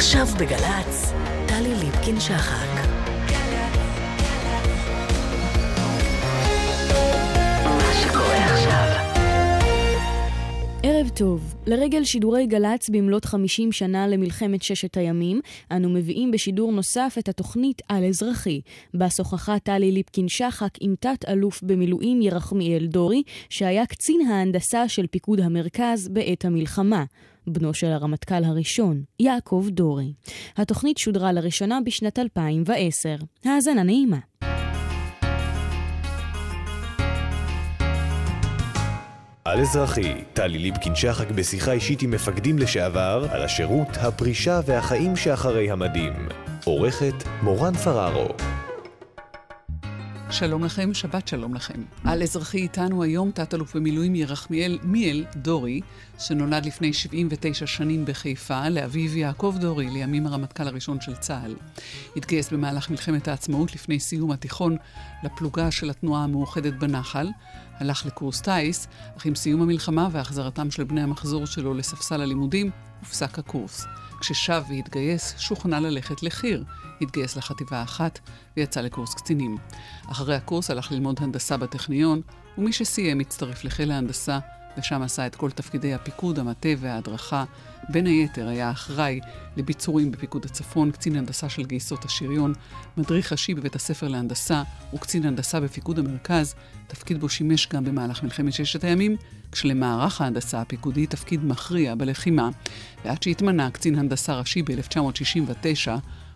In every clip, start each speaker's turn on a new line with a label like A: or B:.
A: עכשיו בגל"צ, טלי ליפקין-שחק.
B: ערב טוב. לרגל שידורי גל"צ במלאת 50 שנה למלחמת ששת הימים, אנו מביאים בשידור נוסף את התוכנית על אזרחי, בה שוחחה טלי ליפקין-שחק עם תת-אלוף במילואים ירחמיאל דורי, שהיה קצין ההנדסה של פיקוד המרכז בעת המלחמה. בנו של הרמטכ"ל הראשון, יעקב דורי. התוכנית שודרה לראשונה בשנת 2010. האזנה נעימה.
C: על אזרחי, טלי ליפקין-שחק בשיחה אישית עם מפקדים לשעבר על השירות, הפרישה והחיים שאחרי המדים. עורכת מורן פררו.
D: שלום לכם, שבת שלום לכם. על אזרחי איתנו היום תת-אלוף במילואים ירחמיאל מיאל דורי, שנולד לפני 79 שנים בחיפה, לאביו יעקב דורי, לימים הרמטכ"ל הראשון של צה"ל. התגייס במהלך מלחמת העצמאות לפני סיום התיכון לפלוגה של התנועה המאוחדת בנחל, הלך לקורס טיס, אך עם סיום המלחמה והחזרתם של בני המחזור שלו לספסל הלימודים, הופסק הקורס. כששב והתגייס, שוכנע ללכת לחי"ר. התגייס לחטיבה האחת ויצא לקורס קצינים. אחרי הקורס הלך ללמוד הנדסה בטכניון, ומי שסיים הצטרף לחיל ההנדסה, ושם עשה את כל תפקידי הפיקוד, המטה וההדרכה. בין היתר היה אחראי לביצורים בפיקוד הצפון, קצין הנדסה של גייסות השריון, מדריך ראשי בבית הספר להנדסה וקצין הנדסה בפיקוד המרכז, תפקיד בו שימש גם במהלך מלחמת ששת הימים, כשלמערך ההנדסה הפיקודי תפקיד מכריע בלחימה, ועד שהתמנה קצין הנדסה ראשי ב-1969,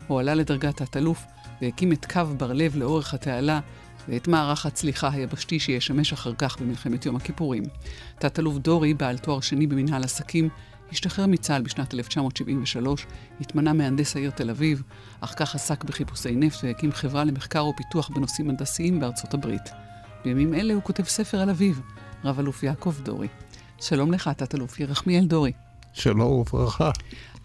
D: הוא עלה לדרגת תת-אלוף והקים את קו בר-לב לאורך התעלה ואת מערך הצליחה היבשתי שישמש אחר כך במלחמת יום הכיפורים. תת-אלוף דורי, בעל תואר שני במנהל עסקים, השתחרר מצה"ל בשנת 1973, התמנה מהנדס העיר תל אביב, אך כך עסק בחיפושי נפט והקים חברה למחקר ופיתוח בנושאים הנדסיים בארצות הברית. בימים אלה הוא כותב ספר על אביו, רב-אלוף יעקב דורי. שלום לך, תת-אלוף ירחמיאל דורי.
E: שלום וברכה.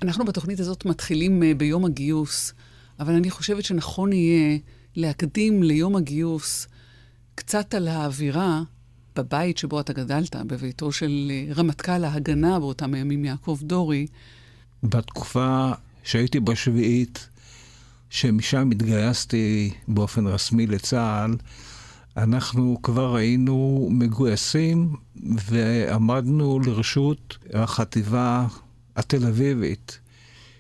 D: אנחנו בתוכנית הזאת מתחילים אה, ביום הגיוס, אבל אני חושבת שנכון יהיה להקדים ליום הגיוס קצת על האווירה בבית שבו אתה גדלת, בביתו של אה, רמטכ"ל ההגנה באותם הימים, יעקב דורי.
E: בתקופה שהייתי בשביעית, שמשם התגייסתי באופן רסמי לצה"ל, אנחנו כבר היינו מגויסים ועמדנו לרשות החטיבה התל אביבית,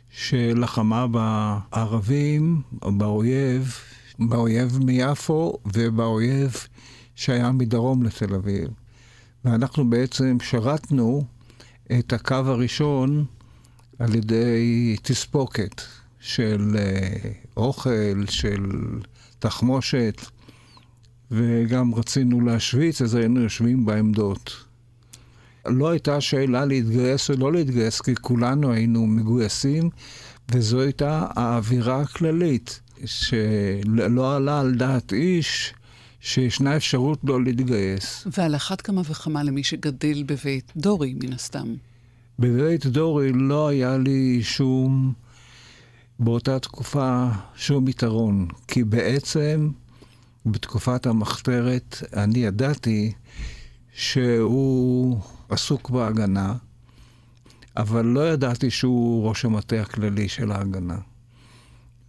E: שלחמה בערבים, באויב, באויב מיפו ובאויב שהיה מדרום לתל אביב. ואנחנו בעצם שרתנו את הקו הראשון על ידי תספוקת של אה, אוכל, של תחמושת, וגם רצינו להשוויץ, אז היינו יושבים בעמדות. לא הייתה שאלה להתגייס או לא להתגייס, כי כולנו היינו מגויסים, וזו הייתה האווירה הכללית, שלא עלה על דעת איש שישנה אפשרות לא להתגייס.
D: ועל אחת כמה וכמה למי שגדל בבית דורי, מן הסתם.
E: בבית דורי לא היה לי שום, באותה תקופה, שום יתרון, כי בעצם בתקופת המחתרת אני ידעתי שהוא עסוק בהגנה, אבל לא ידעתי שהוא ראש המטה הכללי של ההגנה.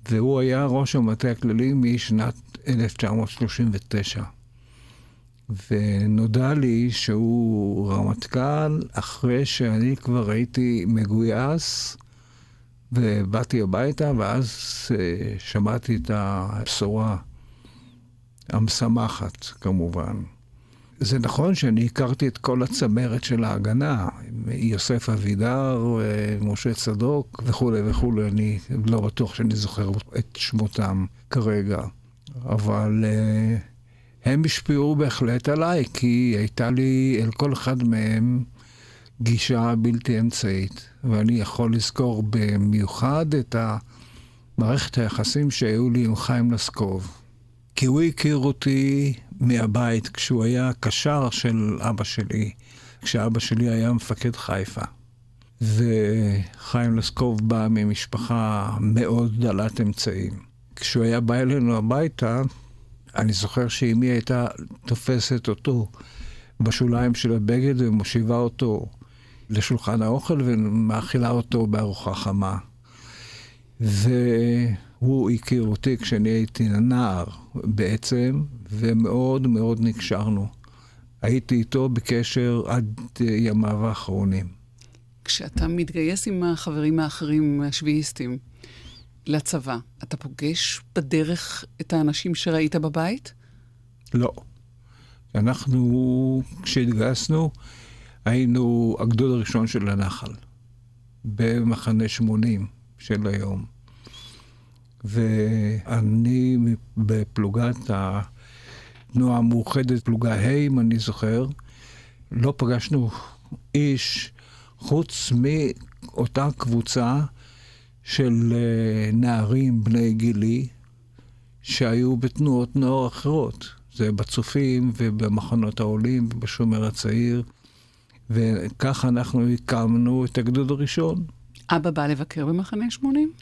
E: והוא היה ראש המטה הכללי משנת 1939. ונודע לי שהוא רמטכ"ל אחרי שאני כבר הייתי מגויס ובאתי הביתה, ואז uh, שמעתי את הבשורה המשמחת, כמובן. זה נכון שאני הכרתי את כל הצמרת של ההגנה, יוסף אבידר, משה צדוק וכולי וכולי, אני לא בטוח שאני זוכר את שמותם כרגע, אבל uh, הם השפיעו בהחלט עליי, כי הייתה לי אל כל אחד מהם גישה בלתי אמצעית, ואני יכול לזכור במיוחד את מערכת היחסים שהיו לי עם חיים לסקוב. כי הוא הכיר אותי מהבית כשהוא היה קשר של אבא שלי, כשאבא שלי היה מפקד חיפה. וחיים לסקוב בא ממשפחה מאוד דלת אמצעים. כשהוא היה בא אלינו הביתה, אני זוכר שאמי הייתה תופסת אותו בשוליים של הבגד ומושיבה אותו לשולחן האוכל ומאכילה אותו בארוחה חמה. והוא הכיר אותי כשאני הייתי נער בעצם, ומאוד מאוד נקשרנו. הייתי איתו בקשר עד ימיו האחרונים.
D: כשאתה מתגייס עם החברים האחרים, השביעיסטים, לצבא, אתה פוגש בדרך את האנשים שראית בבית?
E: לא. אנחנו, כשהתגייסנו, היינו הגדוד הראשון של הנחל, במחנה 80 של היום. ואני בפלוגת התנועה המאוחדת, פלוגה ה', אם אני זוכר, לא פגשנו איש חוץ מאותה קבוצה של אה, נערים בני גילי שהיו בתנועות נוער אחרות. זה בצופים ובמחנות העולים ובשומר הצעיר. וככה אנחנו הקמנו את הגדוד הראשון.
D: אבא בא לבקר במחנה 80?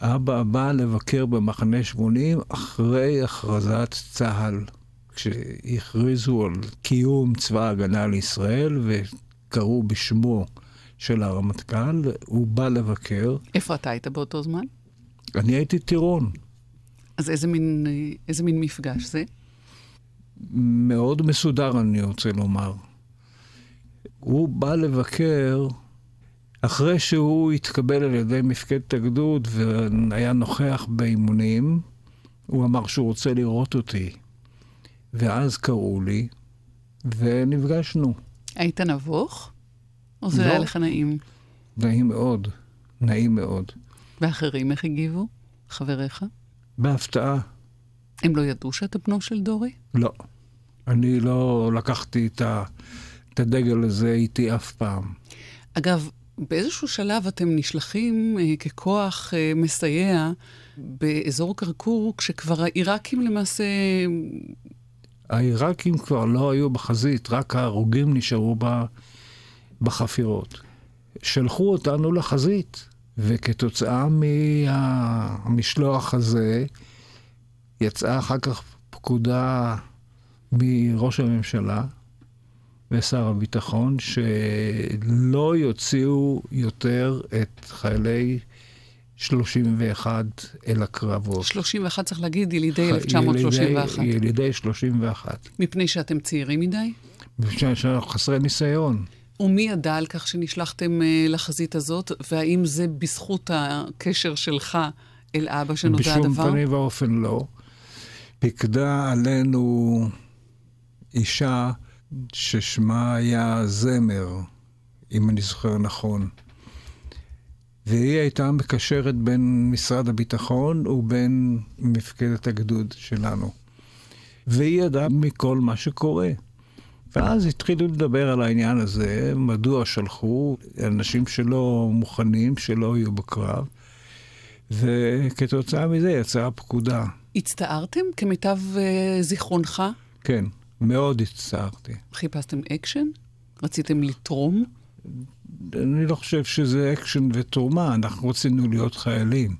E: אבא בא לבקר במחנה 80 אחרי הכרזת צה"ל, כשהכריזו על קיום צבא ההגנה לישראל וקראו בשמו של הרמטכ"ל, הוא בא לבקר.
D: איפה אתה היית באותו זמן?
E: אני הייתי טירון.
D: אז איזה מין, איזה מין מפגש זה?
E: מאוד מסודר, אני רוצה לומר. הוא בא לבקר אחרי שהוא התקבל על ידי מפקדת הגדוד והיה נוכח באימונים, הוא אמר שהוא רוצה לראות אותי. ואז קראו לי, ונפגשנו.
D: היית נבוך? או זה לא. היה לך נעים?
E: נעים מאוד, נעים מאוד.
D: ואחרים איך הגיבו? חבריך?
E: בהפתעה.
D: הם לא ידעו שאתה בנו של דורי?
E: לא. אני לא לקחתי את, הדגל הזה איתי אף פעם.
D: אגב, באיזשהו שלב אתם נשלחים אה, ככוח אה, מסייע באזור כרכור, כשכבר העיראקים למעשה...
E: העיראקים כבר לא היו בחזית, רק ההרוגים נשארו ב, בחפירות. שלחו אותנו לחזית, וכתוצאה מהמשלוח הזה יצאה אחר כך פקודה מראש הממשלה ושר הביטחון שלא יוציאו יותר את חיילי 31 אל הקרבות.
D: 31 צריך להגיד, ילידי 1931.
E: ילידי, ילידי 31.
D: מפני שאתם צעירים מדי?
E: מפני שאנחנו חסרי ניסיון.
D: ומי ידע על כך שנשלחתם uh, לחזית הזאת, והאם זה בזכות הקשר שלך אל אבא שנודע הדבר?
E: בשום פנים ואופן לא. פיקדה עלינו אישה ששמה היה זמר, אם אני זוכר נכון. והיא הייתה מקשרת בין משרד הביטחון ובין מפקדת הגדוד שלנו. והיא ידעה מכל מה שקורה. ואז התחילו לדבר על העניין הזה, מדוע שלחו אנשים שלא מוכנים, שלא יהיו בקרב, וכתוצאה מזה יצאה הפקודה.
D: הצטערתם כמיטב אה, זיכרונך?
E: כן. מאוד הצטערתי.
D: חיפשתם אקשן? רציתם לתרום?
E: אני לא חושב שזה אקשן ותרומה, אנחנו רצינו להיות חיילים.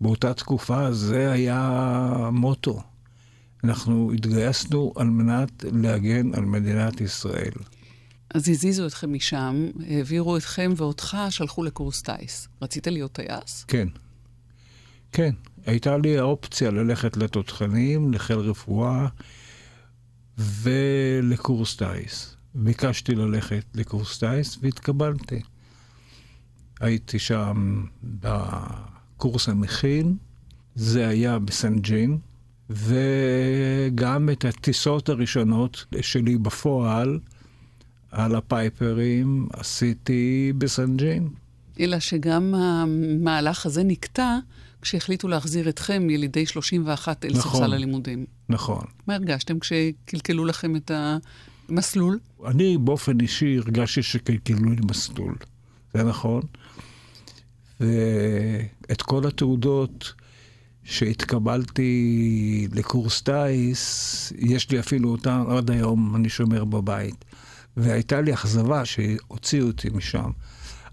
E: באותה תקופה זה היה המוטו. אנחנו התגייסנו על מנת להגן על מדינת ישראל.
D: אז הזיזו אתכם משם, העבירו אתכם ואותך, שלחו לקורס טיס. רצית להיות טייס?
E: כן. כן. הייתה לי האופציה ללכת לתותחנים, לחיל רפואה, ולקורס טיס. ביקשתי ללכת לקורס טיס והתקבלתי. הייתי שם בקורס המכין, זה היה בסנג'ין, וגם את הטיסות הראשונות שלי בפועל על הפייפרים עשיתי בסנג'ין.
D: אלא שגם המהלך הזה נקטע כשהחליטו להחזיר אתכם, ילידי 31, אל נכון, לספסל הלימודים.
E: נכון.
D: מה הרגשתם כשקלקלו לכם את המסלול?
E: אני באופן אישי הרגשתי שקלקלו לי מסלול. זה נכון. ואת כל התעודות שהתקבלתי לקורס טיס, יש לי אפילו אותן עד היום, אני שומר בבית. והייתה לי אכזבה שהוציאו אותי משם.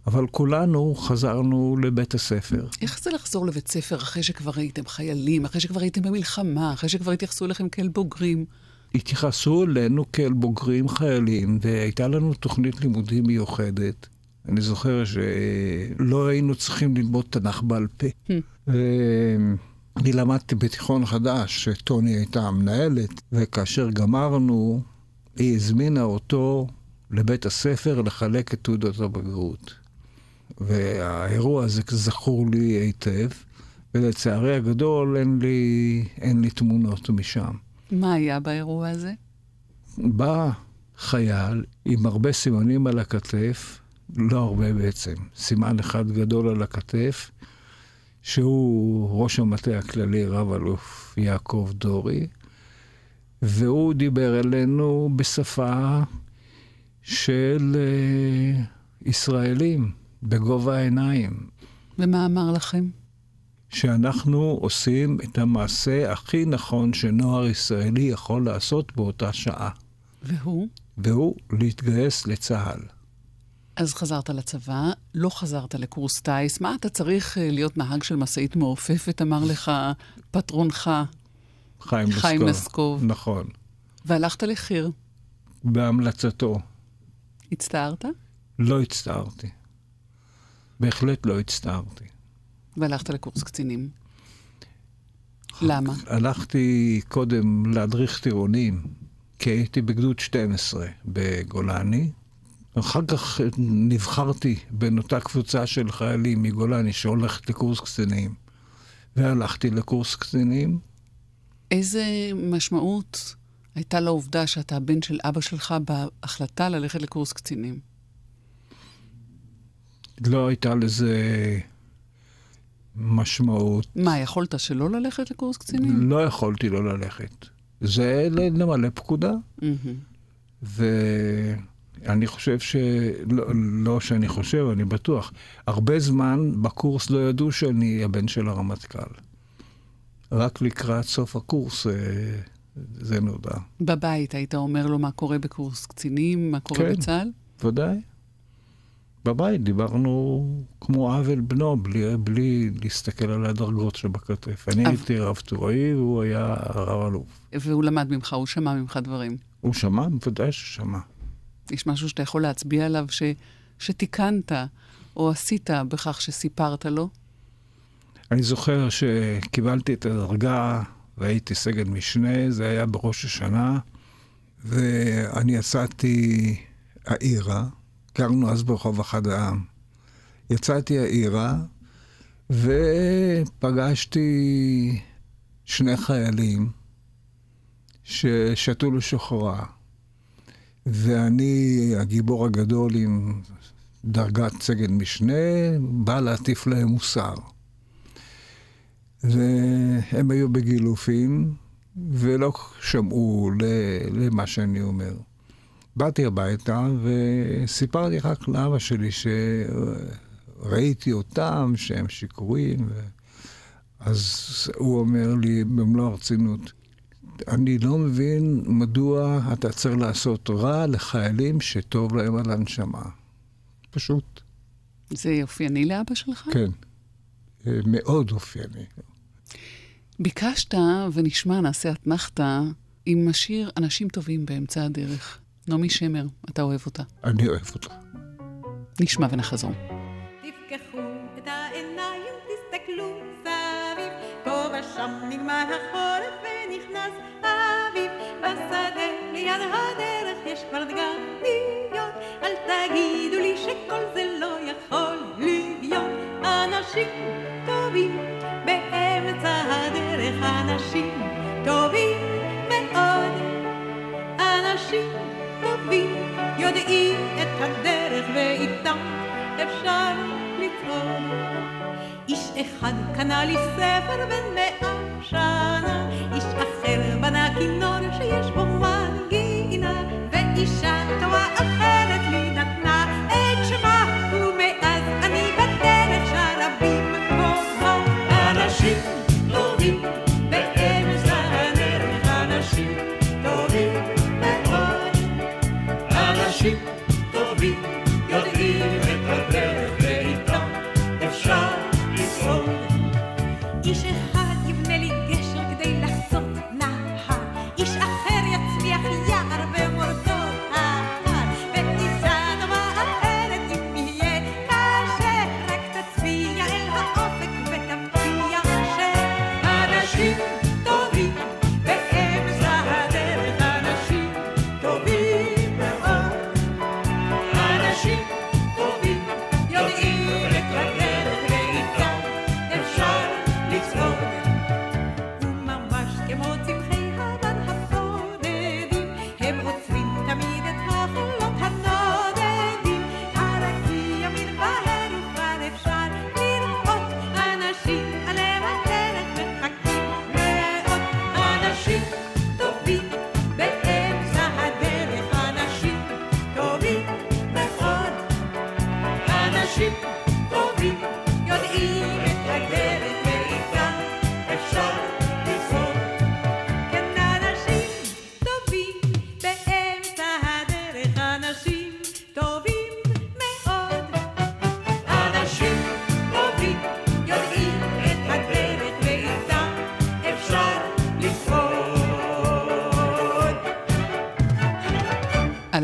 E: אבל כולנו חזרנו לבית הספר.
D: איך זה לחזור לבית ספר אחרי שכבר הייתם חיילים, אחרי שכבר הייתם במלחמה, אחרי שכבר התייחסו אליכם כאל בוגרים?
E: התייחסו אלינו כאל בוגרים חיילים, והייתה לנו תוכנית לימודים מיוחדת. אני זוכר שלא היינו צריכים ללמוד תנ"ך בעל פה.
D: Hmm.
E: אני למדתי בתיכון חדש, שטוני הייתה המנהלת, וכאשר גמרנו, היא הזמינה אותו לבית הספר לחלק את תעודות הבגרות. והאירוע הזה זכור לי היטב, ולצערי הגדול אין לי, אין לי תמונות משם.
D: מה היה באירוע הזה?
E: בא חייל עם הרבה סימנים על הכתף, לא הרבה בעצם, סימן אחד גדול על הכתף, שהוא ראש המטה הכללי, רב-אלוף יעקב דורי, והוא דיבר אלינו בשפה של uh, ישראלים, בגובה העיניים.
D: ומה אמר לכם?
E: שאנחנו עושים את המעשה הכי נכון שנוער ישראלי יכול לעשות באותה שעה.
D: והוא?
E: והוא להתגייס לצה"ל.
D: אז חזרת לצבא, לא חזרת לקורס טיס. מה אתה צריך אה, להיות נהג של משאית מעופפת, אמר לך פטרונך
E: חיים,
D: חיים
E: לסקוב.
D: לסקוב.
E: נכון.
D: והלכת לחי"ר.
E: בהמלצתו.
D: הצטערת?
E: לא הצטערתי. בהחלט לא הצטערתי.
D: והלכת לקורס קצינים. למה?
E: הלכתי קודם להדריך טירונים, כי הייתי בגדוד 12 בגולני. אחר כך נבחרתי בין אותה קבוצה של חיילים מגולני שהולכת לקורס קצינים, והלכתי לקורס קצינים.
D: איזה משמעות הייתה לעובדה שאתה הבן של אבא שלך בהחלטה ללכת לקורס קצינים?
E: לא הייתה לזה משמעות.
D: מה, יכולת שלא ללכת לקורס קצינים?
E: לא יכולתי לא ללכת. זה למלא פקודה.
D: מהמם.
E: ואני חושב ש... לא, לא שאני חושב, אני בטוח. הרבה זמן בקורס לא ידעו שאני הבן של הרמטכ"ל. רק לקראת סוף הקורס אה, זה נודע.
D: בבית היית אומר לו מה קורה בקורס קצינים, מה קורה
E: כן.
D: בצה"ל?
E: ודאי. בבית דיברנו כמו אב אל בנו, בלי, בלי להסתכל על הדרגות שבכתף. אני הייתי רב טוראי והוא היה רב אלוף.
D: והוא למד ממך, הוא שמע ממך דברים.
E: הוא שמע? בוודאי ששמע.
D: יש משהו שאתה יכול להצביע עליו ש... שתיקנת או עשית בכך שסיפרת לו?
E: אני זוכר שקיבלתי את הדרגה והייתי סגן משנה, זה היה בראש השנה, ואני יצאתי העירה, גרנו אז ברחוב אחד העם. יצאתי העירה ופגשתי שני חיילים ששתו לשוחרה, ואני, הגיבור הגדול עם דרגת סגן משנה, בא להטיף להם מוסר. והם היו בגילופים, ולא שמעו למה שאני אומר. באתי הביתה וסיפרתי רק לאבא שלי שראיתי אותם, שהם שיכורים. ו... אז הוא אומר לי במלוא הרצינות, אני לא מבין מדוע אתה צריך לעשות רע לחיילים שטוב להם על הנשמה. פשוט,
D: זה אופייני לאבא שלך?
E: כן. אה, מאוד אופייני.
D: ביקשת, ונשמע, נעשה אתנחתא, עם השיר "אנשים טובים באמצע הדרך". נעמי שמר, אתה אוהב אותה.
E: אני אוהב אותך.
D: נשמע ונחזור.
F: תפקחו את העיניים, תסתכלו סביב, פה ושם נגמר החורף ונכנס האביב, בשדה ליד הדרך יש כבר דגניות, אל תגידו לי שכל זה לא יכול להיות, אנשים טובים באמצע הדרך, אנשים טובים מאוד, אנשים טובים יודעים את הדרך ואיתם אפשר לצעוד. איש אחד קנה לי ספר בן מאה שנה, איש אחר בנה כינור שיש בו מנגינה, ואישה טובה אחרת לי נתנה את שמה, ומאז אני בדרך שרה במקומה. אנשים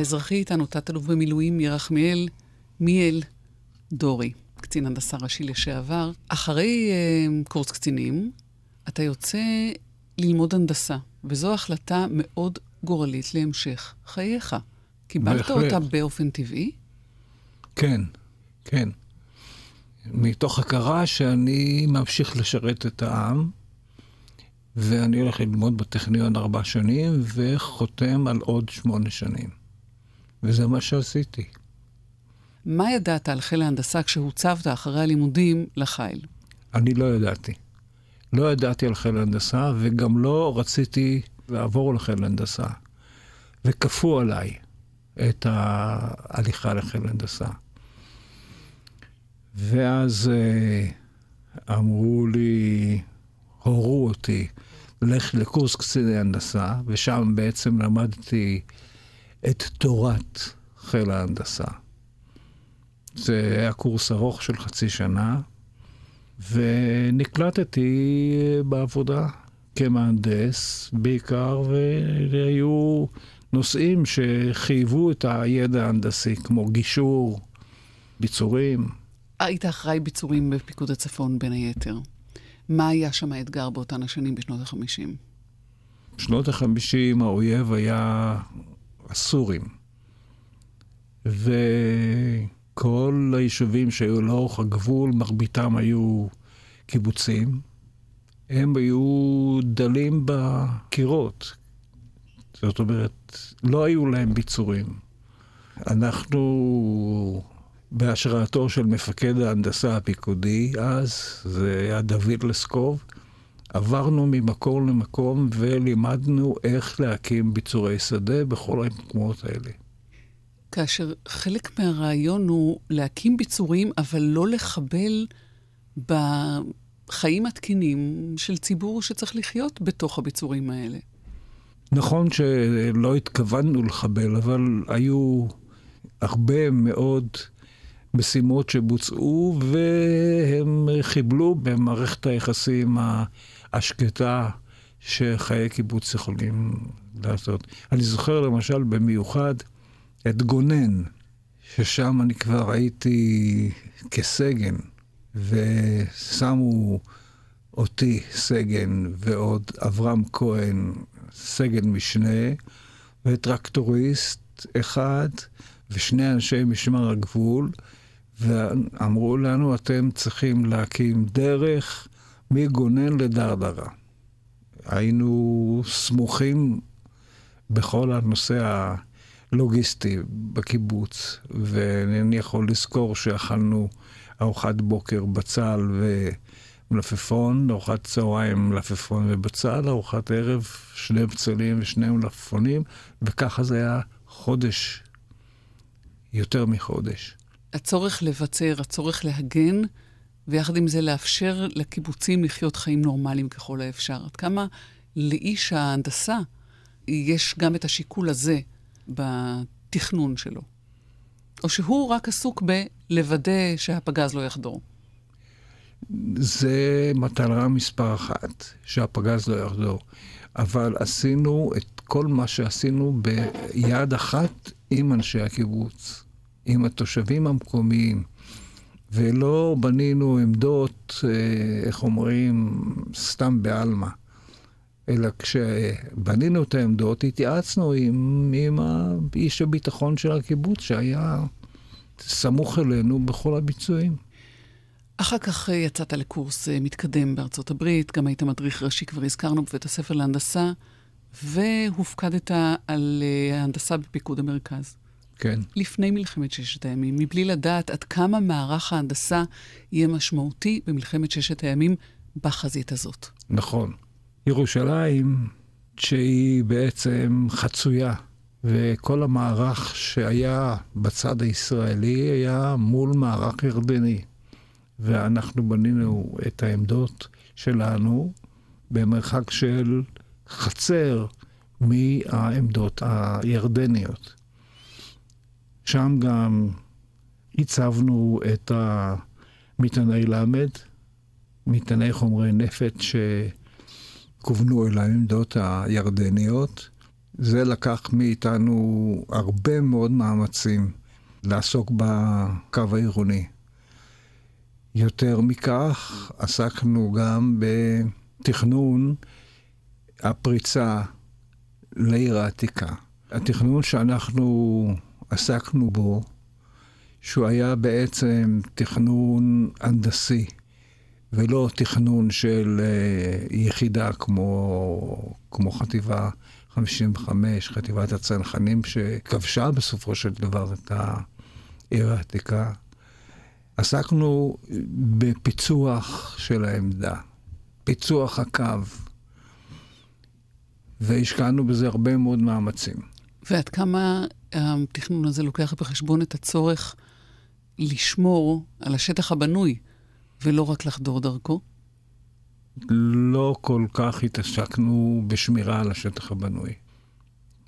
D: אזרחי איתנו תת-אלוף במילואים ירחמיאל מיאל דורי, קצין הנדסה ראשי לשעבר. אחרי uh, קורס קצינים, אתה יוצא ללמוד הנדסה, וזו החלטה מאוד גורלית להמשך חייך. קיבלת
E: בהחלט.
D: אותה באופן טבעי?
E: כן, כן. מתוך הכרה שאני ממשיך לשרת את העם, ואני הולך ללמוד בטכניון ארבע שנים, וחותם על עוד שמונה שנים. וזה מה שעשיתי.
D: מה ידעת על חיל ההנדסה כשהוצבת אחרי הלימודים לחיל?
E: אני לא ידעתי. לא ידעתי על חיל הנדסה, וגם לא רציתי לעבור לחיל הנדסה. וכפו עליי את ההליכה לחיל הנדסה. ואז אה, אמרו לי, הורו אותי ללכת לקורס קציני הנדסה, ושם בעצם למדתי את תורת חיל ההנדסה. זה היה קורס ארוך של חצי שנה, ונקלטתי בעבודה כמהנדס בעיקר, והיו נושאים שחייבו את הידע ההנדסי, כמו גישור, ביצורים.
D: היית אחראי ביצורים בפיקוד הצפון, בין היתר. מה היה שם האתגר באותן השנים בשנות ה-50?
E: בשנות ה-50 האויב היה הסורים. וכל היישובים שהיו לאורך הגבול, מרביתם היו קיבוצים. הם היו דלים בקירות. זאת אומרת, לא היו להם ביצורים. אנחנו, בהשראתו של מפקד ההנדסה הפיקודי, אז, זה היה דוד לסקוב, עברנו ממקום למקום ולימדנו איך להקים ביצורי שדה בכל המקומות האלה.
D: כאשר חלק מהרעיון הוא להקים ביצורים, אבל לא לחבל בחיים התקינים של ציבור שצריך לחיות בתוך הביצורים האלה.
E: נכון שלא התכוונו לחבל, אבל היו הרבה מאוד משימות שבוצעו, והם חיבלו במערכת היחסים השקטה שחיי קיבוץ יכולים לעשות. אני זוכר למשל במיוחד את גונן, ששם אני כבר הייתי כסגן, ושמו אותי סגן ועוד אברהם כהן סגן משנה, וטרקטוריסט אחד, ושני אנשי משמר הגבול, ואמרו לנו, אתם צריכים להקים דרך מגונן לדרדרה. היינו סמוכים בכל הנושא הלוגיסטי בקיבוץ, ואני יכול לזכור שאכלנו ארוחת בוקר בצל ומלפפון, ארוחת צהריים מלפפון ובצל, ארוחת ערב שני בצלים ושני מלפפונים, וככה זה היה חודש, יותר מחודש.
D: הצורך לבצר, הצורך להגן, ויחד עם זה לאפשר לקיבוצים לחיות חיים נורמליים ככל האפשר. עד כמה לאיש ההנדסה יש גם את השיקול הזה בתכנון שלו? או שהוא רק עסוק בלוודא שהפגז לא יחדור?
E: זה מטרה מספר אחת, שהפגז לא יחדור. אבל עשינו את כל מה שעשינו ביד אחת עם אנשי הקיבוץ, עם התושבים המקומיים. ולא בנינו עמדות, אה, איך אומרים, סתם בעלמא. אלא כשבנינו את העמדות, התייעצנו עם, עם איש הביטחון של הקיבוץ, שהיה סמוך אלינו בכל הביצועים.
D: אחר כך אה, יצאת לקורס אה, מתקדם בארצות הברית, גם היית מדריך ראשי, כבר הזכרנו, בבית הספר להנדסה, והופקדת על ההנדסה בפיקוד המרכז.
E: כן.
D: לפני מלחמת ששת הימים, מבלי לדעת עד כמה מערך ההנדסה יהיה משמעותי במלחמת ששת הימים בחזית הזאת.
E: נכון. ירושלים, שהיא בעצם חצויה, וכל המערך שהיה בצד הישראלי היה מול מערך ירדני. ואנחנו בנינו את העמדות שלנו במרחק של חצר מהעמדות הירדניות. שם גם הצבנו את המטעני למד, מטעני חומרי נפט שכוונו אל העמדות הירדניות, זה לקח מאיתנו הרבה מאוד מאמצים לעסוק בקו העירוני. יותר מכך, עסקנו גם בתכנון הפריצה לעיר העתיקה. התכנון שאנחנו עסקנו בו, שהוא היה בעצם תכנון הנדסי, ולא תכנון של uh, יחידה כמו, כמו חטיבה 55, חטיבת הצנחנים, שכבשה בסופו של דבר את העיר העתיקה. עסקנו בפיצוח של העמדה, פיצוח הקו, והשקענו בזה הרבה מאוד מאמצים.
D: ועד כמה התכנון הזה לוקח בחשבון את הצורך לשמור על השטח הבנוי, ולא רק לחדור דרכו?
E: לא כל כך התעסקנו בשמירה על השטח הבנוי.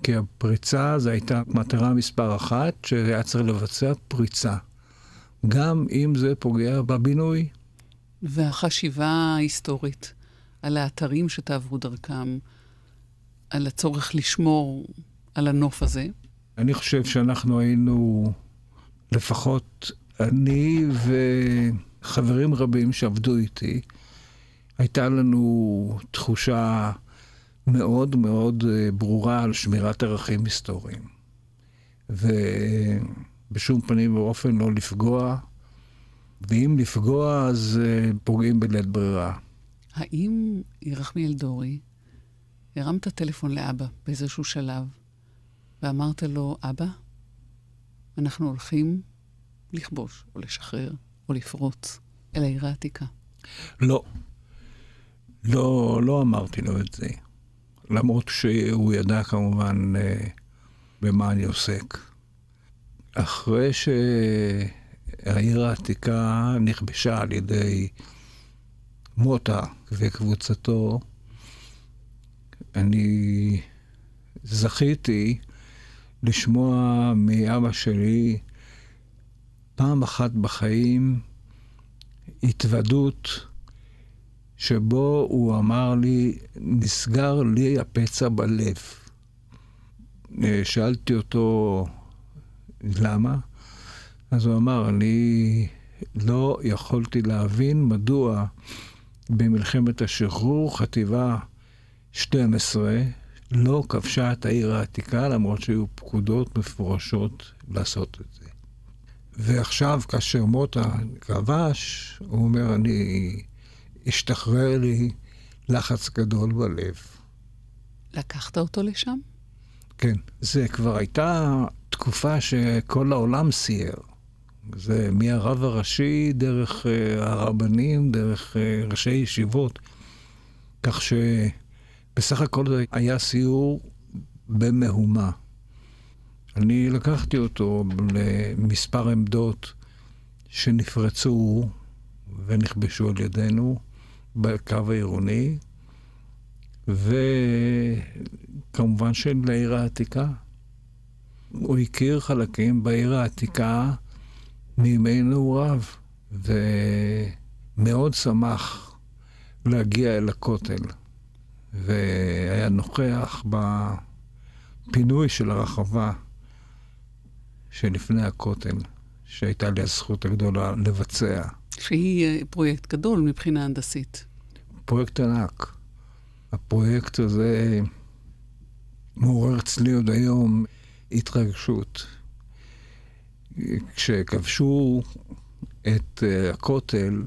E: כי הפריצה זו הייתה מטרה מספר אחת, שהיה צריך לבצע פריצה. גם אם זה פוגע בבינוי.
D: והחשיבה ההיסטורית על האתרים שתעברו דרכם, על הצורך לשמור על הנוף הזה?
E: אני חושב שאנחנו היינו, לפחות אני וחברים רבים שעבדו איתי, הייתה לנו תחושה מאוד מאוד אה, ברורה על שמירת ערכים היסטוריים. ובשום פנים ואופן לא לפגוע, ואם לפגוע אז אה, פוגעים בלית ברירה.
D: האם ירחמיאל דורי הרמת טלפון לאבא באיזשהו שלב ואמרת לו, אבא, אנחנו הולכים לכבוש או לשחרר או לפרוץ אל העיר העתיקה?
E: לא. לא, לא אמרתי לו את זה. למרות שהוא ידע כמובן אה, במה אני עוסק. אחרי שהעיר העתיקה נכבשה על ידי מוטה וקבוצתו, אני זכיתי לשמוע מאבא שלי פעם אחת בחיים התוודות שבו הוא אמר לי, נסגר לי הפצע בלב. אה, שאלתי אותו, למה? אז הוא אמר, אני לא יכולתי להבין מדוע במלחמת השחרור חטיבה 12 לא כבשה את העיר העתיקה, למרות שהיו פקודות מפורשות לעשות את זה. ועכשיו, כאשר מוטה כבש, הוא אומר, אני השתחרר לי לחץ גדול בלב.
D: לקחת אותו לשם?
E: כן. זה כבר הייתה תקופה שכל העולם סייר. זה מהרב הראשי, דרך uh, הרבנים, דרך uh, ראשי ישיבות. כך שבסך הכל זה היה סיור במהומה. אני לקחתי אותו למספר עמדות שנפרצו ונכבשו על ידינו. בקו העירוני, וכמובן של העיר העתיקה. הוא הכיר חלקים בעיר העתיקה מימי נעוריו, ומאוד שמח להגיע אל הכותל, והיה נוכח בפינוי של הרחבה שלפני הכותל, שהייתה לי הזכות הגדולה לבצע.
D: שהיא אה, פרויקט גדול מבחינה הנדסית.
E: פרויקט ענק. הפרויקט הזה מעורר אצלי עוד היום התרגשות. כשכבשו את אה, הכותל,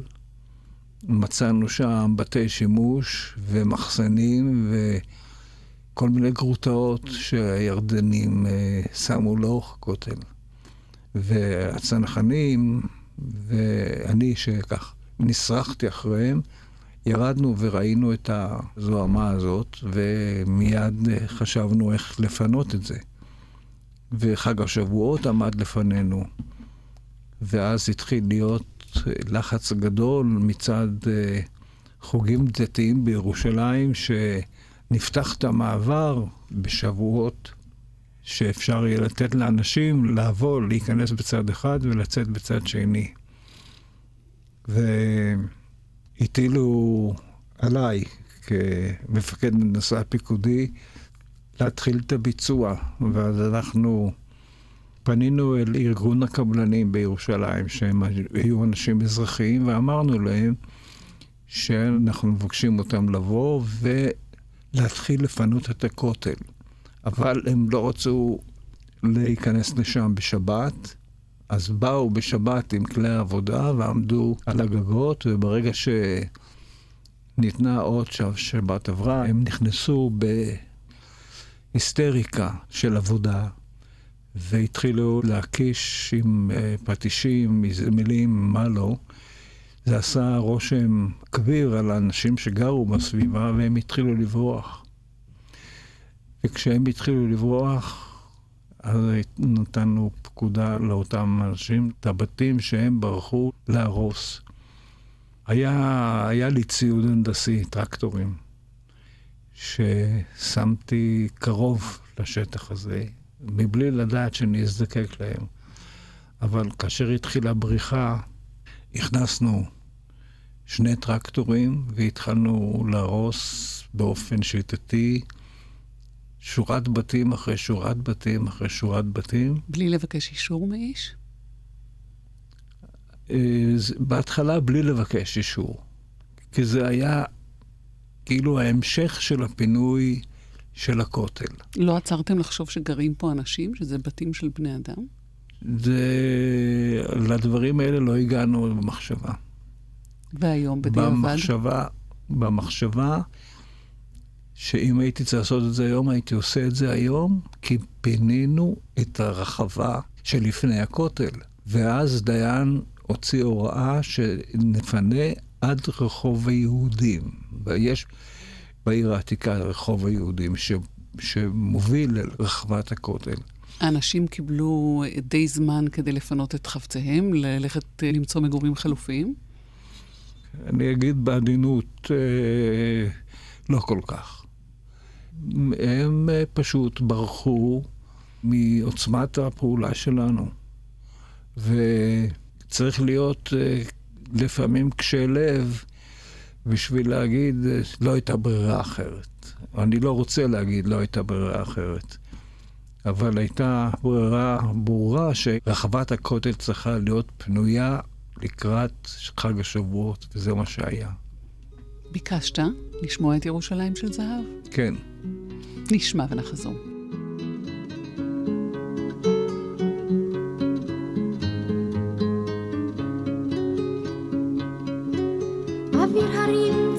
E: מצאנו שם בתי שימוש ומחסנים וכל מיני גרוטאות שהירדנים אה, שמו לאורך הכותל. והצנחנים ואני שכך נסרחתי אחריהם, ירדנו וראינו את הזוהמה הזאת, ומיד חשבנו איך לפנות את זה. וחג השבועות עמד לפנינו, ואז התחיל להיות לחץ גדול מצד אה, חוגים דתיים בירושלים, שנפתח את המעבר בשבועות שאפשר יהיה לתת לאנשים לעבור, להיכנס בצד אחד ולצאת בצד שני. והטילו עליי, כמפקד הנדסה פיקודי, להתחיל את הביצוע. ואז אנחנו פנינו אל ארגון הקבלנים בירושלים, שהם היו אנשים אזרחיים, ואמרנו להם שאנחנו מבקשים אותם לבוא ולהתחיל לפנות את הכותל. אבל הם לא רצו להיכנס לשם בשבת, אז באו בשבת עם כלי עבודה ועמדו על הגגות, וברגע שניתנה אות שהשבת עברה, הם נכנסו בהיסטריקה של עבודה, והתחילו להקיש עם אה, פטישים, מילים, מה לא. זה עשה רושם כביר על האנשים שגרו בסביבה, והם התחילו לברוח. וכשהם התחילו לברוח, אז נתנו פקודה לאותם אנשים, את הבתים שהם ברחו להרוס. היה, היה לי ציוד הנדסי, טרקטורים, ששמתי קרוב לשטח הזה, מבלי לדעת שאני אזדקק להם. אבל כאשר התחילה בריחה, הכנסנו שני טרקטורים והתחלנו להרוס באופן שיטתי שורת בתים אחרי שורת בתים אחרי שורת בתים.
D: בלי לבקש אישור מאיש?
E: אה, בהתחלה בלי לבקש אישור. כי זה היה כאילו ההמשך של הפינוי של הכותל.
D: לא עצרתם לחשוב שגרים פה אנשים, שזה בתים של בני אדם?
E: זה... לדברים האלה לא הגענו במחשבה.
D: והיום בדיעבד?
E: במחשבה, במחשבה שאם הייתי צריך לעשות את זה היום, הייתי עושה את זה היום, כי פינינו את הרחבה שלפני הכותל. ואז דיין הוציא הוראה שנפנה עד רחוב היהודים. ויש בעיר העתיקה רחוב היהודים ש, שמוביל לרחבת הכותל.
D: האנשים קיבלו די זמן כדי לפנות את חפציהם, ללכת למצוא מגורים חלופיים?
E: אני אגיד בעדינות, אה, לא כל כך. הם אה, פשוט ברחו מעוצמת הפעולה שלנו. וצריך להיות אה, לפעמים קשה לב בשביל להגיד, לא הייתה ברירה אחרת. אני לא רוצה להגיד, לא הייתה ברירה אחרת. אבל הייתה ברירה ברורה שרחבת הכותל צריכה להיות פנויה לקראת חג השבועות, וזה מה שהיה.
D: ביקשת לשמוע את ירושלים של זהב?
E: כן.
D: נשמע ונחזור.
G: Hampir hari
D: ini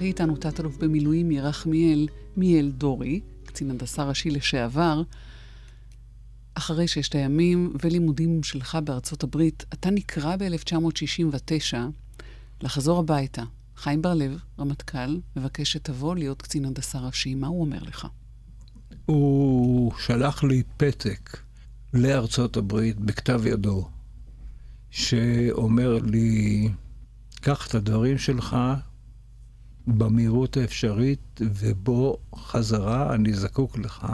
D: אזרחי איתנו תת-אלוף במילואים ירחמיאל מיאל דורי, קצין הנדסה ראשי לשעבר. אחרי ששת הימים ולימודים שלך בארצות הברית, אתה נקרא ב-1969 לחזור הביתה. חיים בר-לב, רמטכ"ל, מבקש שתבוא להיות קצין הנדסה ראשי. מה הוא אומר לך?
E: הוא שלח לי פתק לארצות הברית בכתב ידו, שאומר לי, קח את הדברים שלך במהירות האפשרית ובוא חזרה, אני זקוק לך.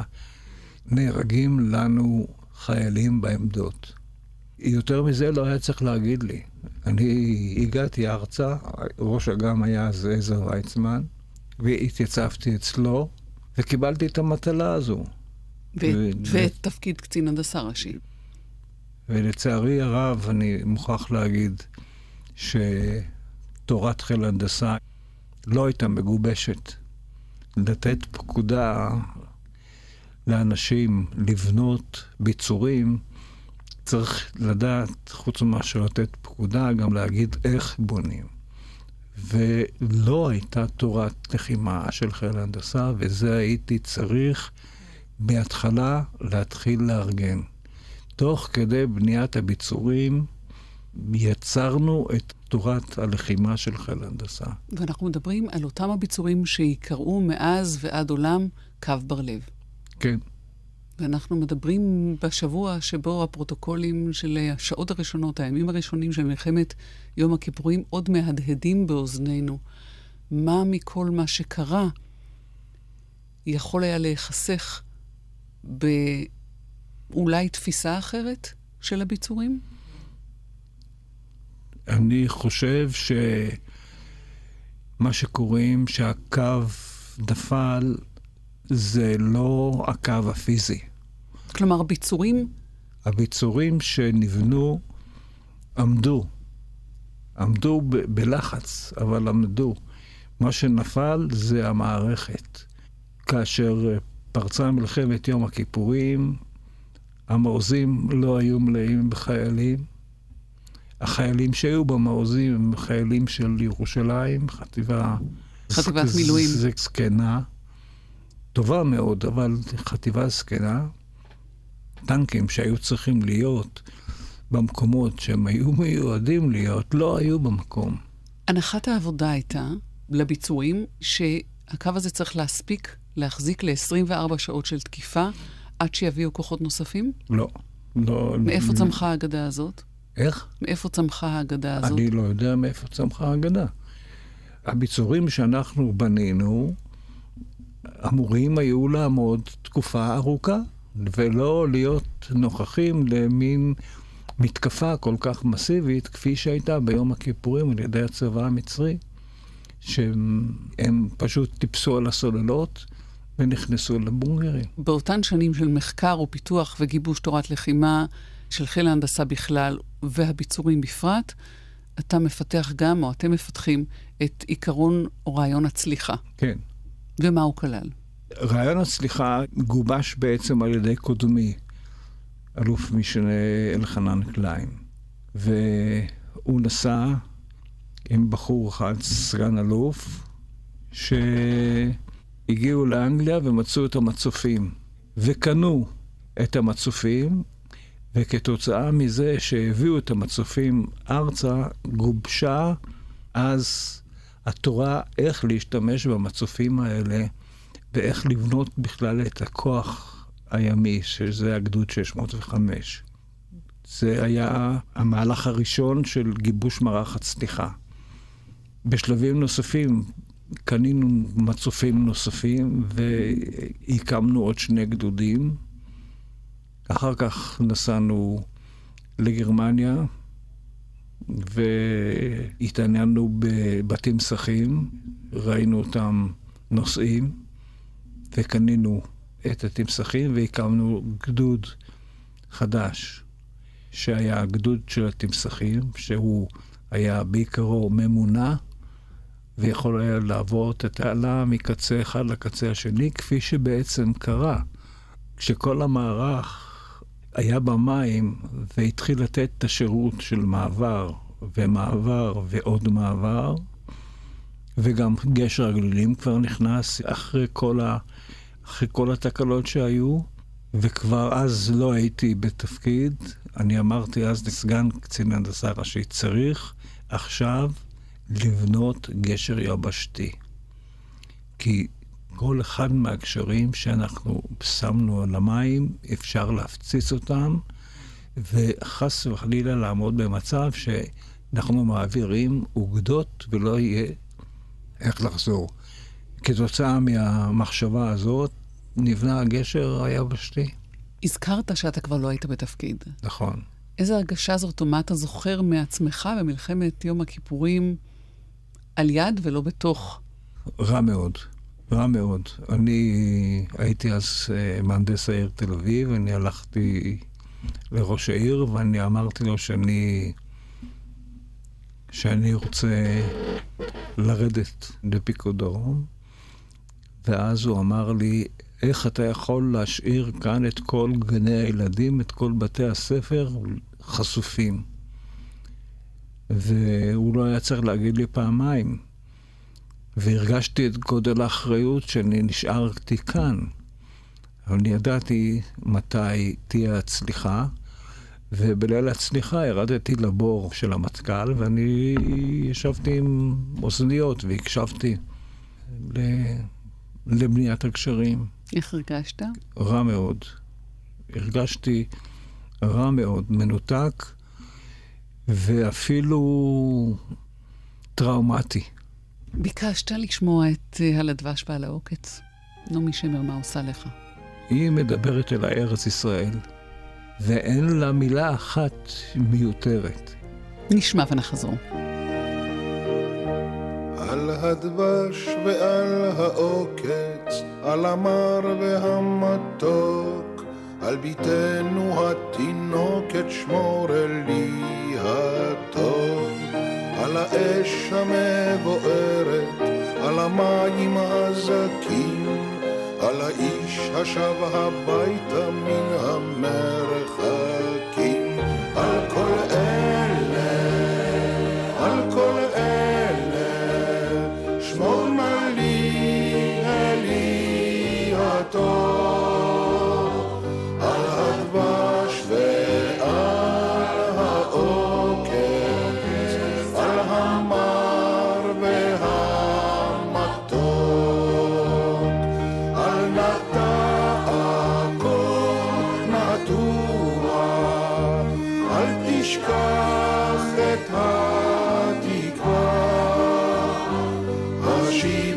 E: נהרגים לנו חיילים בעמדות. יותר מזה לא היה צריך להגיד לי. אני הגעתי ארצה, ראש אג"ם היה אז עזר ויצמן, והתייצבתי אצלו, וקיבלתי את המטלה הזו.
D: ואת תפקיד קצין הנדסה ראשי.
E: ולצערי הרב, אני מוכרח להגיד שתורת חיל הנדסה לא הייתה מגובשת. לתת פקודה לאנשים לבנות ביצורים, צריך לדעת, חוץ מאשר לתת פקודה, גם להגיד איך בונים. ולא הייתה תורת לחימה של חיל ההנדסה, וזה הייתי צריך מההתחלה להתחיל לארגן. תוך כדי בניית הביצורים, יצרנו את תורת הלחימה של חיל ההנדסה.
D: ואנחנו מדברים על אותם הביצורים שיקראו מאז ועד עולם קו בר-לב.
E: כן.
D: ואנחנו מדברים בשבוע שבו הפרוטוקולים של השעות הראשונות, הימים הראשונים של מלחמת יום הכיפורים, עוד מהדהדים באוזנינו. מה מכל מה שקרה יכול היה להיחסך באולי תפיסה אחרת של הביצורים?
E: אני חושב שמה שקוראים שהקו נפל זה לא הקו הפיזי.
D: כלומר, ביצורים?
E: הביצורים שנבנו עמדו. עמדו ב- בלחץ, אבל עמדו. מה שנפל זה המערכת. כאשר פרצה מלחמת יום הכיפורים, המעוזים לא היו מלאים בחיילים. החיילים שהיו במעוזים הם חיילים של ירושלים, חטיבה...
D: חטיבת מילואים.
E: זה זקנה. טובה מאוד, אבל חטיבה זקנה, טנקים שהיו צריכים להיות במקומות שהם היו מיועדים להיות, לא היו במקום.
D: הנחת העבודה הייתה לביצועים שהקו הזה צריך להספיק להחזיק ל-24 שעות של תקיפה עד שיביאו כוחות נוספים?
E: לא. לא
D: מאיפה
E: לא,
D: צמחה האגדה הזאת?
E: איך?
D: מאיפה צמחה האגדה הזאת?
E: אני לא יודע מאיפה צמחה האגדה. הביצורים שאנחנו בנינו אמורים היו לעמוד תקופה ארוכה, ולא להיות נוכחים למין מתקפה כל כך מסיבית כפי שהייתה ביום הכיפורים על ידי הצבא המצרי, שהם פשוט טיפסו על הסוללות ונכנסו לבונגרים.
D: באותן שנים של מחקר ופיתוח וגיבוש תורת לחימה של חיל ההנדסה בכלל והביצורים בפרט, אתה מפתח גם, או אתם מפתחים, את עיקרון או רעיון הצליחה.
E: כן.
D: ומה הוא כלל?
E: רעיון הצליחה גובש בעצם על ידי קודמי, אלוף משנה אלחנן קליין. והוא נסע עם בחור אחד, סגן אלוף, שהגיעו לאנגליה ומצאו את המצופים. וקנו את המצופים, וכתוצאה מזה שהביאו את המצופים ארצה, גובשה אז התורה איך להשתמש במצופים האלה ואיך לבנות בכלל את הכוח הימי, שזה הגדוד 605. זה היה המהלך הראשון של גיבוש מערך הצליחה. בשלבים נוספים קנינו מצופים נוספים והקמנו עוד שני גדודים. אחר כך נסענו לגרמניה והתעניינו בבתים שחים, ראינו אותם נוסעים וקנינו את התמסכים והקמנו גדוד חדש, שהיה הגדוד של התמסכים, שהוא היה בעיקרו ממונע, ויכול היה לעבור את התעלה מקצה אחד לקצה השני, כפי שבעצם קרה. כשכל המערך היה במים והתחיל לתת את השירות של מעבר ומעבר ועוד מעבר, וגם גשר הגלילים כבר נכנס אחרי כל, ה... אחרי כל התקלות שהיו, וכבר אז לא הייתי בתפקיד. אני אמרתי אז לסגן קצין הנדסה ראשי, צריך עכשיו לבנות גשר יבשתי. כי כל אחד מהגשרים שאנחנו שמנו על המים, אפשר להפציץ אותם, וחס וחלילה לעמוד במצב שאנחנו מעבירים אוגדות ולא יהיה איך לחזור. כתוצאה מהמחשבה הזאת, נבנה הגשר היבשתי.
D: הזכרת שאתה כבר לא היית בתפקיד.
E: נכון.
D: איזה הרגשה זאת, או מה אתה זוכר מעצמך במלחמת יום הכיפורים על יד ולא בתוך?
E: רע מאוד. רע מאוד. אני הייתי אז אה, מהנדס העיר תל אביב, אני הלכתי לראש העיר ואני אמרתי לו שאני, שאני רוצה לרדת לפיקוד דרום, ואז הוא אמר לי, איך אתה יכול להשאיר כאן את כל גני הילדים, את כל בתי הספר חשופים? והוא לא היה צריך להגיד לי פעמיים. והרגשתי את גודל האחריות שאני נשארתי כאן. אבל אני ידעתי מתי תהיה הצליחה, ובליל הצליחה ירדתי לבור של המטכ"ל, ואני ישבתי עם אוזניות והקשבתי לבניית הגשרים.
D: איך הרגשת?
E: רע מאוד. הרגשתי רע מאוד, מנותק, ואפילו טראומטי.
D: ביקשת לשמוע את אה, על הדבש ועל העוקץ. נעמי שמר, מה עושה לך?
E: היא מדברת אל הארץ ישראל, ואין לה מילה אחת מיותרת.
D: נשמע ונחזור.
H: על הדבש ועל העוקץ, על המר והמתוק, על ביתנו התינוקת שמור לי הטוב. על האש המבוערת, על המים הזכים, על האיש השב הביתה מן המרחקים,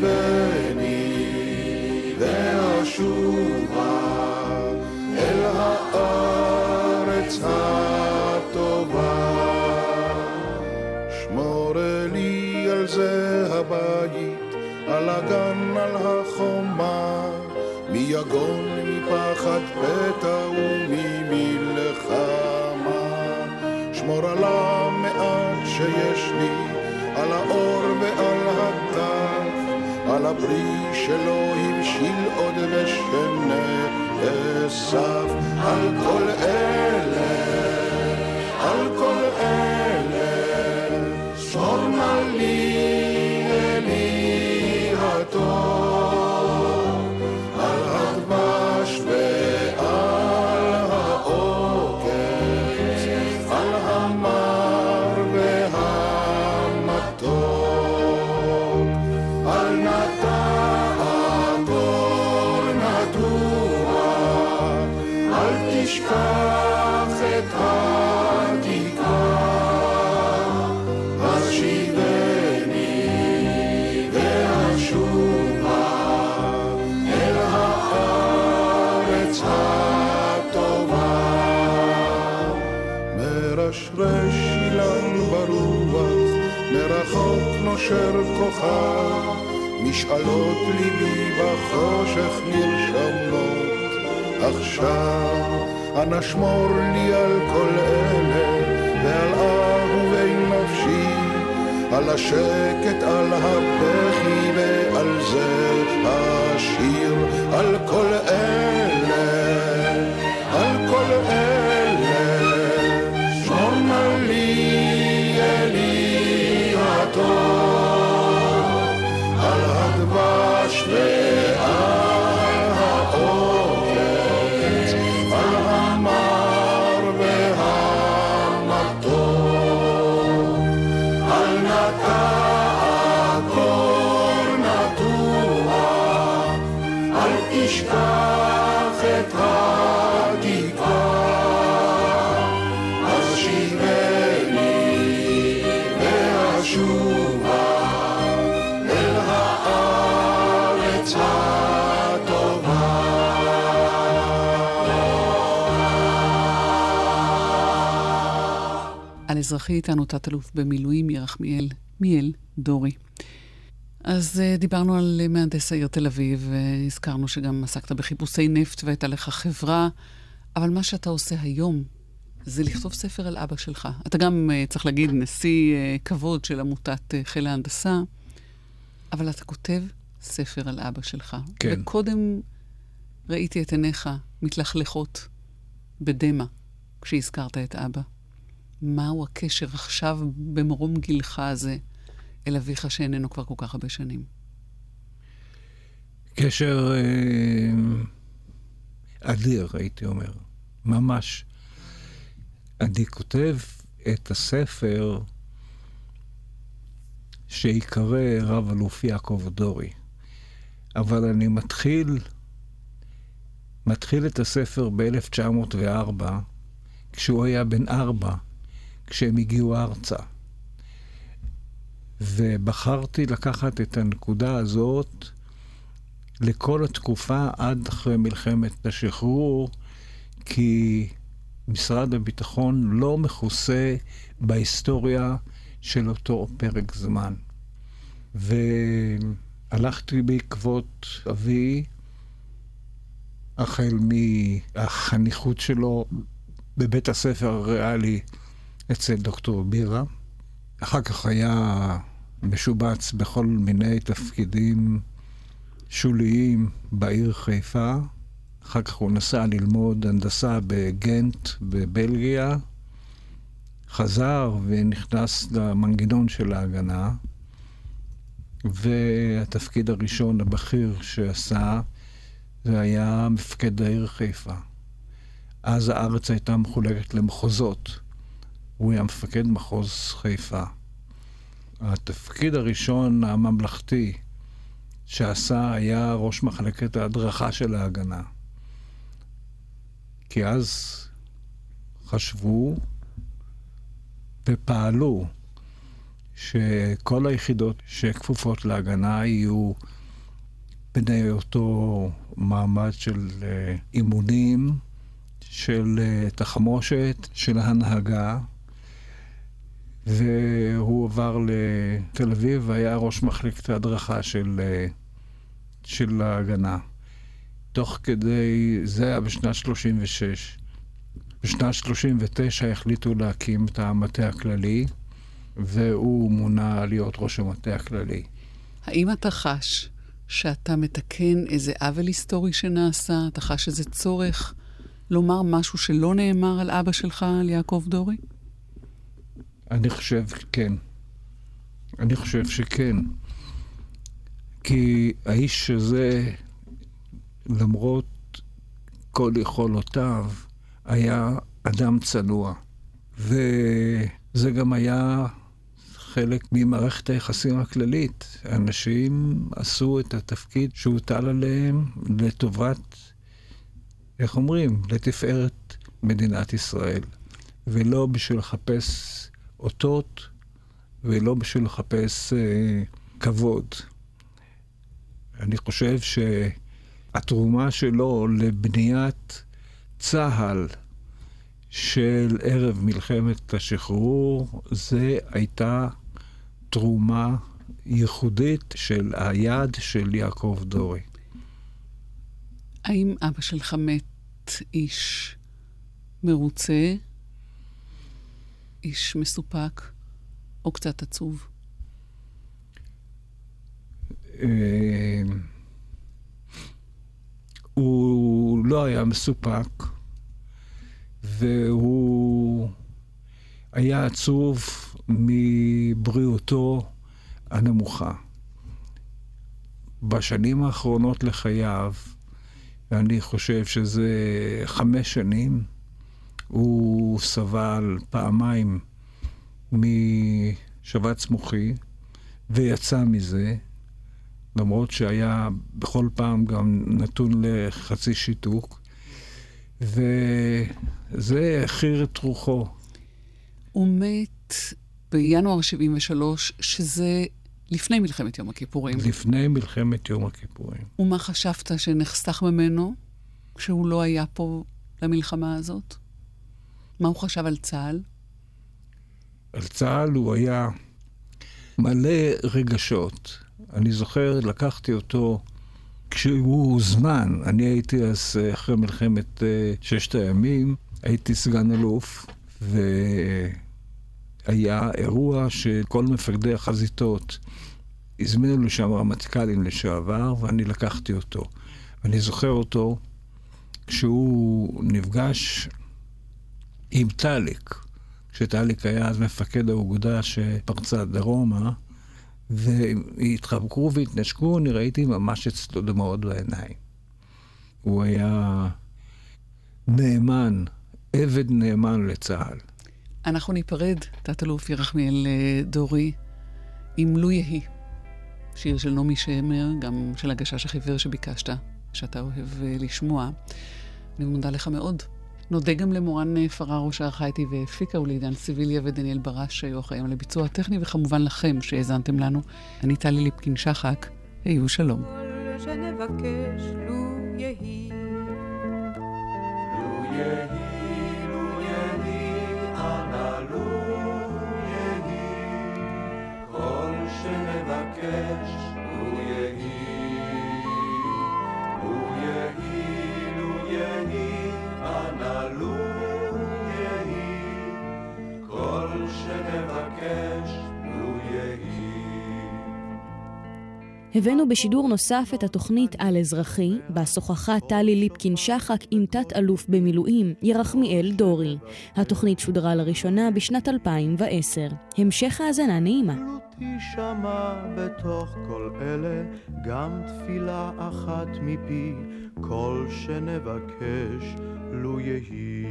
H: השיבני ואשובה אל הארץ הטובה. שמור לי על זה הבית, על הגן, על החומה, מיגון, מפחד פתע וממלחמה. שמור על המעט שיש לי, על האור ועל על הפרי שלא הבשיל עוד ושנאסף, על כל אלה, משאלות ליבי בחושך נרשמות. עכשיו, אנא שמור לי על כל אלה, ועל אהובי נפשי, על השקט, על הבכי ועל זה השיר, על כל אלה, על
D: אזרחי איתנו תת-אלוף במילואים ירחמיאל מיאל דורי. אז uh, דיברנו על uh, מהנדס העיר תל אביב, והזכרנו שגם עסקת בחיפושי נפט והייתה לך חברה, אבל מה שאתה עושה היום זה לכתוב ספר על אבא שלך. אתה גם, צריך להגיד, נשיא כבוד של עמותת חיל ההנדסה, אבל אתה כותב ספר על אבא שלך.
E: כן.
D: וקודם ראיתי את עיניך מתלכלכות בדמע כשהזכרת את אבא. מהו הקשר עכשיו במרום גילך הזה אל אביך שאיננו כבר כל כך הרבה שנים?
E: קשר אה, אדיר, הייתי אומר. ממש. אני כותב את הספר שיקרא רב-אלוף יעקב דורי, אבל אני מתחיל, מתחיל את הספר ב-1904, כשהוא היה בן ארבע, כשהם הגיעו ארצה. ובחרתי לקחת את הנקודה הזאת לכל התקופה עד אחרי מלחמת השחרור, כי משרד הביטחון לא מכוסה בהיסטוריה של אותו פרק זמן. והלכתי בעקבות אבי, החל מהחניכות שלו בבית הספר הריאלי אצל דוקטור בירה. אחר כך היה משובץ בכל מיני תפקידים שוליים בעיר חיפה. אחר כך הוא נסע ללמוד הנדסה בגנט בבלגיה. חזר ונכנס למנגנון של ההגנה. והתפקיד הראשון הבכיר שעשה זה היה מפקד העיר חיפה. אז הארץ הייתה מחולקת למחוזות. הוא היה מפקד מחוז חיפה. התפקיד הראשון הממלכתי שעשה היה ראש מחלקת ההדרכה של ההגנה. כי אז חשבו ופעלו שכל היחידות שכפופות להגנה יהיו בני אותו מעמד של אה, אימונים, של אה, תחמושת, של הנהגה. והוא עבר לתל אביב והיה ראש מחלקת ההדרכה של, אה, של ההגנה. תוך כדי, זה היה בשנת 36. בשנת 39 החליטו להקים את המטה הכללי, והוא מונה להיות ראש המטה הכללי.
D: האם אתה חש שאתה מתקן איזה עוול היסטורי שנעשה? אתה חש איזה צורך לומר משהו שלא נאמר על אבא שלך, על יעקב דורי?
E: אני חושב כן. אני חושב שכן. כי האיש הזה, למרות כל יכולותיו, היה אדם צנוע. וזה גם היה חלק ממערכת היחסים הכללית. אנשים עשו את התפקיד שהוטל עליהם לטובת, איך אומרים, לתפארת מדינת ישראל, ולא בשביל לחפש אותות, ולא בשביל לחפש אה, כבוד. אני חושב שהתרומה שלו לבניית צה"ל של ערב מלחמת השחרור, זה הייתה תרומה ייחודית של היד של יעקב דורי.
D: האם אבא שלך מת איש מרוצה, איש מסופק או קצת עצוב?
E: אה, הוא לא היה מסופק, והוא היה עצוב מבריאותו הנמוכה. בשנים האחרונות לחייו, ואני חושב שזה חמש שנים, הוא סבל פעמיים משבץ מוחי ויצא מזה, למרות שהיה בכל פעם גם נתון לחצי שיתוק, וזה הכיר את רוחו.
D: הוא מת בינואר 73, שזה לפני מלחמת יום הכיפורים.
E: לפני מלחמת יום הכיפורים.
D: ומה חשבת שנחסך ממנו כשהוא לא היה פה למלחמה הזאת? מה הוא חשב על צה"ל?
E: על צה"ל הוא היה מלא רגשות. אני זוכר, לקחתי אותו כשהוא הוזמן. אני הייתי אז, אחרי מלחמת אה, ששת הימים, הייתי סגן אלוף, והיה אירוע שכל מפקדי החזיתות הזמינו לשם רמטכ"לים לשעבר, ואני לקחתי אותו. ואני זוכר אותו כשהוא נפגש עם טאליק, כשטאליק היה אז מפקד האוגדה שפרצה דרומה, והתחבקו והתנשקו, אני ראיתי ממש אצלו דמעות בעיניים. הוא היה נאמן, עבד נאמן לצה"ל.
D: אנחנו ניפרד, תת-אלוף ירחמיאל אה, דורי, עם לו יהי. שיר של נעמי שמר, גם של הגשש החיוור שביקשת, שאתה אוהב אה, לשמוע. אני מודה לך מאוד. נודה גם למורן אה, פררו שערכה איתי והפיקה, ולעידן סיביליה ודניאל ברש שהיו אחראים על הביצוע הטכני, וכמובן לכם שהאזנתם לנו. אני טלי ליפקין-שחק, היו שלום.
F: שנבקש לו
B: הבאנו בשידור נוסף את התוכנית על אזרחי, בה שוחחה טלי ליפקין-שחק עם תת-אלוף במילואים, ירחמיאל דורי. התוכנית שודרה לראשונה בשנת 2010. המשך האזנה נעימה.
H: תישמע בתוך כל אלה גם תפילה אחת מפי, כל שנבקש, לו יהי.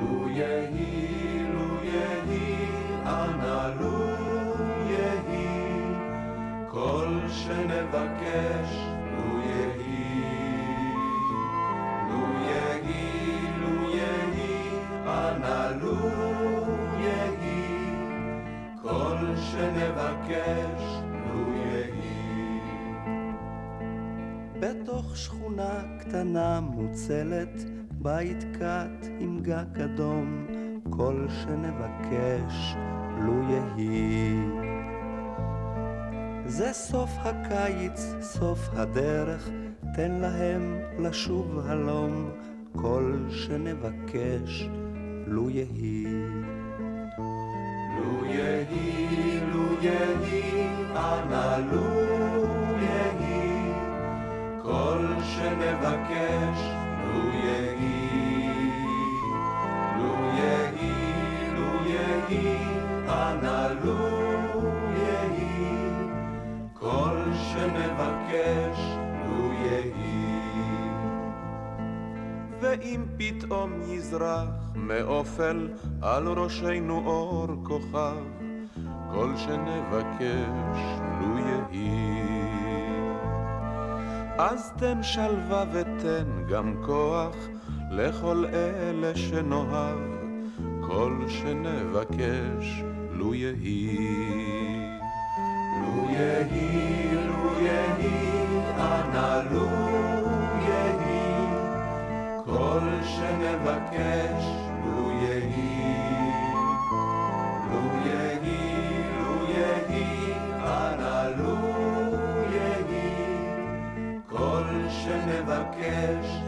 H: לו יהי, יהי, אנא לו יהי. כל שנבקש, לו יהי. לו יהי, לו יהי, אנא לו יהי. כל שנבקש, לו יהי.
I: בתוך שכונה קטנה מוצלת, בית קט עם גג אדום, כל שנבקש, לו יהי. זה סוף הקיץ, סוף הדרך, תן להם לשוב הלום, כל שנבקש, לו יהי.
H: לו יהי, לו יהי, אנא לו יהי. כל שנבקש, שנבקש, לו יהי. ואם פתאום יזרח מאופל על ראשנו אור כוכב, כל שנבקש לו יהי. אז תן שלווה ותן גם כוח לכל אלה שנאהב, כל שנבקש לו יהי. לו יהי, יהי, אנא לו יהי. כל שנבקש, לו יהי. לו יהי, לו יהי, אנא לו יהי. כל שנבקש,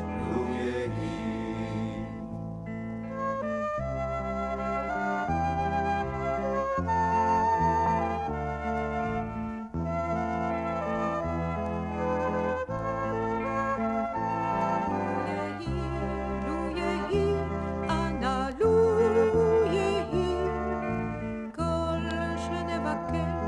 H: שנבקש,